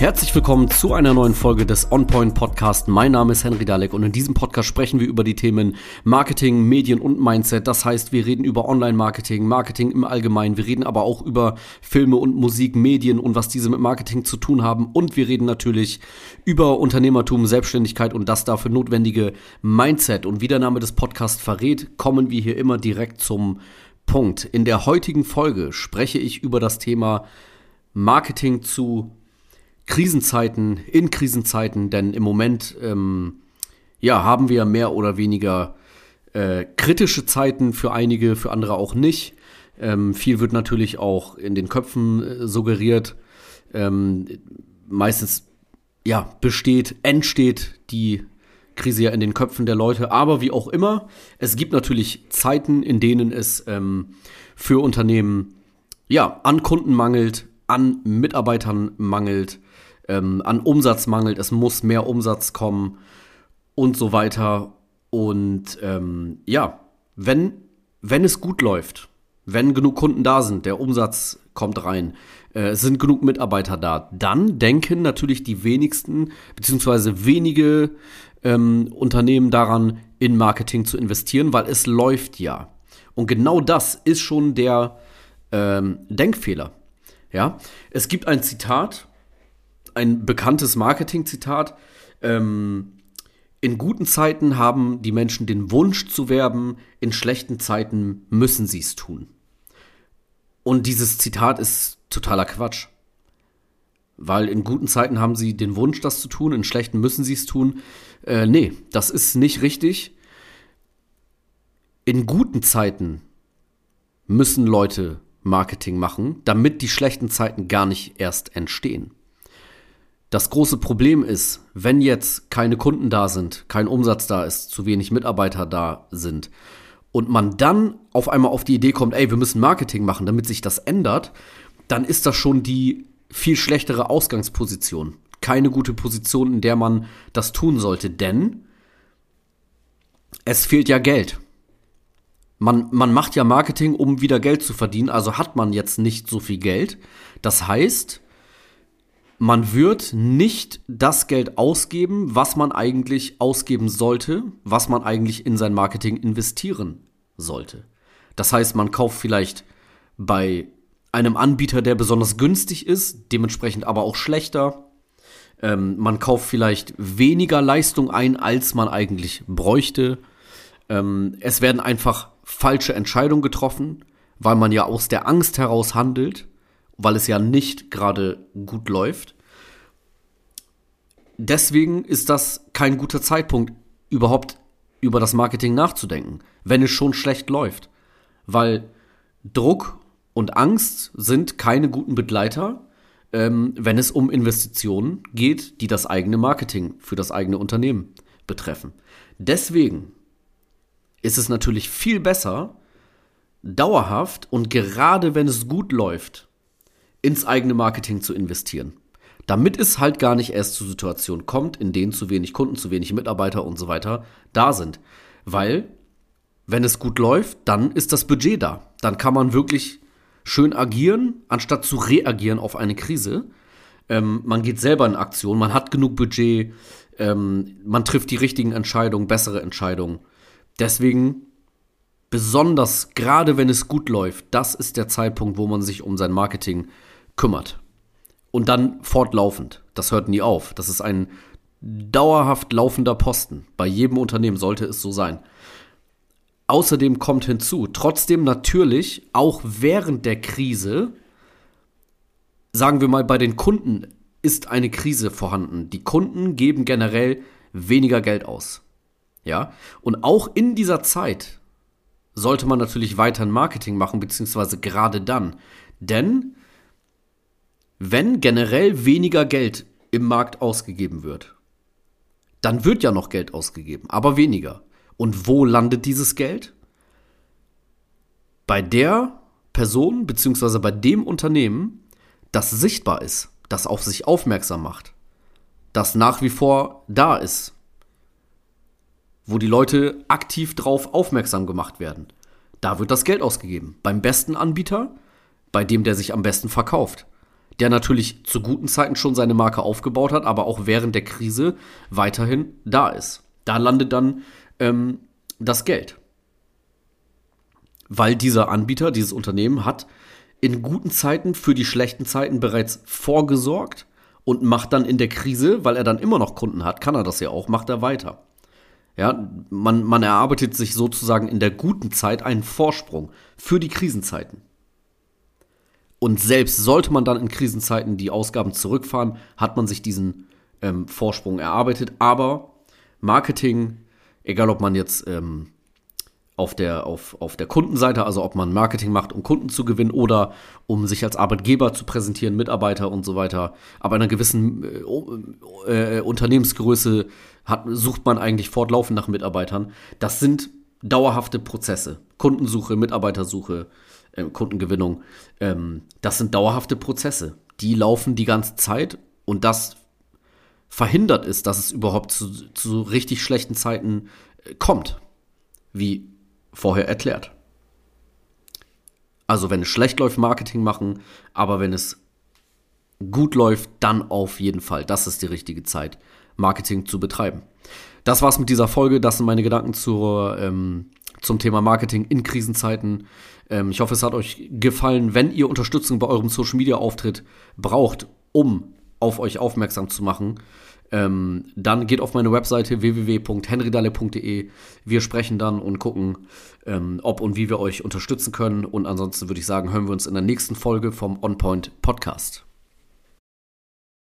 Herzlich willkommen zu einer neuen Folge des OnPoint Podcast. Mein Name ist Henry Dalek und in diesem Podcast sprechen wir über die Themen Marketing, Medien und Mindset. Das heißt, wir reden über Online-Marketing, Marketing im Allgemeinen. Wir reden aber auch über Filme und Musik, Medien und was diese mit Marketing zu tun haben. Und wir reden natürlich über Unternehmertum, Selbstständigkeit und das dafür notwendige Mindset. Und wie der Name des Podcasts verrät, kommen wir hier immer direkt zum Punkt. In der heutigen Folge spreche ich über das Thema Marketing zu Krisenzeiten, in Krisenzeiten, denn im Moment ähm, ja, haben wir mehr oder weniger äh, kritische Zeiten für einige, für andere auch nicht. Ähm, viel wird natürlich auch in den Köpfen äh, suggeriert. Ähm, meistens ja, besteht, entsteht die Krise ja in den Köpfen der Leute. Aber wie auch immer, es gibt natürlich Zeiten, in denen es ähm, für Unternehmen ja an Kunden mangelt, an Mitarbeitern mangelt, ähm, an Umsatz mangelt, es muss mehr Umsatz kommen und so weiter. Und ähm, ja, wenn, wenn es gut läuft, wenn genug Kunden da sind, der Umsatz kommt rein, äh, sind genug Mitarbeiter da, dann denken natürlich die wenigsten beziehungsweise wenige ähm, Unternehmen daran, in Marketing zu investieren, weil es läuft ja. Und genau das ist schon der ähm, Denkfehler. Ja, es gibt ein Zitat ein bekanntes Marketing-Zitat. Ähm, in guten Zeiten haben die Menschen den Wunsch zu werben, in schlechten Zeiten müssen sie es tun. Und dieses Zitat ist totaler Quatsch. Weil in guten Zeiten haben sie den Wunsch, das zu tun, in schlechten müssen sie es tun. Äh, nee, das ist nicht richtig. In guten Zeiten müssen Leute Marketing machen, damit die schlechten Zeiten gar nicht erst entstehen. Das große Problem ist, wenn jetzt keine Kunden da sind, kein Umsatz da ist, zu wenig Mitarbeiter da sind und man dann auf einmal auf die Idee kommt, ey, wir müssen Marketing machen, damit sich das ändert, dann ist das schon die viel schlechtere Ausgangsposition. Keine gute Position, in der man das tun sollte, denn es fehlt ja Geld. Man, man macht ja Marketing, um wieder Geld zu verdienen, also hat man jetzt nicht so viel Geld. Das heißt, man wird nicht das Geld ausgeben, was man eigentlich ausgeben sollte, was man eigentlich in sein Marketing investieren sollte. Das heißt, man kauft vielleicht bei einem Anbieter, der besonders günstig ist, dementsprechend aber auch schlechter. Ähm, man kauft vielleicht weniger Leistung ein, als man eigentlich bräuchte. Ähm, es werden einfach falsche Entscheidungen getroffen, weil man ja aus der Angst heraus handelt weil es ja nicht gerade gut läuft. Deswegen ist das kein guter Zeitpunkt, überhaupt über das Marketing nachzudenken, wenn es schon schlecht läuft. Weil Druck und Angst sind keine guten Begleiter, ähm, wenn es um Investitionen geht, die das eigene Marketing für das eigene Unternehmen betreffen. Deswegen ist es natürlich viel besser, dauerhaft und gerade wenn es gut läuft, ins eigene Marketing zu investieren. Damit es halt gar nicht erst zu Situationen kommt, in denen zu wenig Kunden, zu wenig Mitarbeiter und so weiter da sind. Weil, wenn es gut läuft, dann ist das Budget da. Dann kann man wirklich schön agieren, anstatt zu reagieren auf eine Krise. Ähm, man geht selber in Aktion, man hat genug Budget, ähm, man trifft die richtigen Entscheidungen, bessere Entscheidungen. Deswegen besonders, gerade wenn es gut läuft, das ist der Zeitpunkt, wo man sich um sein Marketing kümmert. Und dann fortlaufend. Das hört nie auf. Das ist ein dauerhaft laufender Posten. Bei jedem Unternehmen sollte es so sein. Außerdem kommt hinzu, trotzdem natürlich auch während der Krise, sagen wir mal, bei den Kunden ist eine Krise vorhanden. Die Kunden geben generell weniger Geld aus. Ja, und auch in dieser Zeit sollte man natürlich weiterhin Marketing machen, beziehungsweise gerade dann. Denn wenn generell weniger Geld im Markt ausgegeben wird, dann wird ja noch Geld ausgegeben, aber weniger. Und wo landet dieses Geld? Bei der Person bzw. bei dem Unternehmen, das sichtbar ist, das auf sich aufmerksam macht, das nach wie vor da ist, wo die Leute aktiv drauf aufmerksam gemacht werden. Da wird das Geld ausgegeben. Beim besten Anbieter, bei dem der sich am besten verkauft. der natürlich zu guten Zeiten schon seine Marke aufgebaut hat, aber auch während der Krise weiterhin da ist. Da landet dann ähm, das Geld. Weil dieser Anbieter, dieses Unternehmen hat in guten Zeiten für die schlechten Zeiten bereits vorgesorgt und macht dann in der Krise, weil er dann immer noch Kunden hat, kann er das ja auch, macht er weiter. Ja, man, man erarbeitet sich sozusagen in der guten Zeit einen Vorsprung für die Krisenzeiten. Und selbst sollte man dann in Krisenzeiten die Ausgaben zurückfahren, hat man sich diesen ähm, Vorsprung erarbeitet. Aber Marketing, egal ob man jetzt ähm, auf der, auf, auf der Kundenseite, also ob man Marketing macht, um Kunden zu gewinnen oder um sich als Arbeitgeber zu präsentieren, Mitarbeiter und so weiter. In einer gewissen äh, äh, Unternehmensgröße hat, sucht man eigentlich fortlaufend nach Mitarbeitern. Das sind dauerhafte Prozesse. Kundensuche, Mitarbeitersuche, äh, Kundengewinnung. Ähm, das sind dauerhafte Prozesse. Die laufen die ganze Zeit und das verhindert ist, dass es überhaupt zu, zu richtig schlechten Zeiten äh, kommt. Wie vorher erklärt. Also wenn es schlecht läuft, Marketing machen, aber wenn es gut läuft, dann auf jeden Fall. Das ist die richtige Zeit, Marketing zu betreiben. Das war's mit dieser Folge. Das sind meine Gedanken zur, ähm, zum Thema Marketing in Krisenzeiten. Ähm, ich hoffe, es hat euch gefallen. Wenn ihr Unterstützung bei eurem Social Media Auftritt braucht, um auf euch aufmerksam zu machen, ähm, dann geht auf meine Webseite www.henrydalle.de. Wir sprechen dann und gucken, ähm, ob und wie wir euch unterstützen können. Und ansonsten würde ich sagen, hören wir uns in der nächsten Folge vom OnPoint Podcast.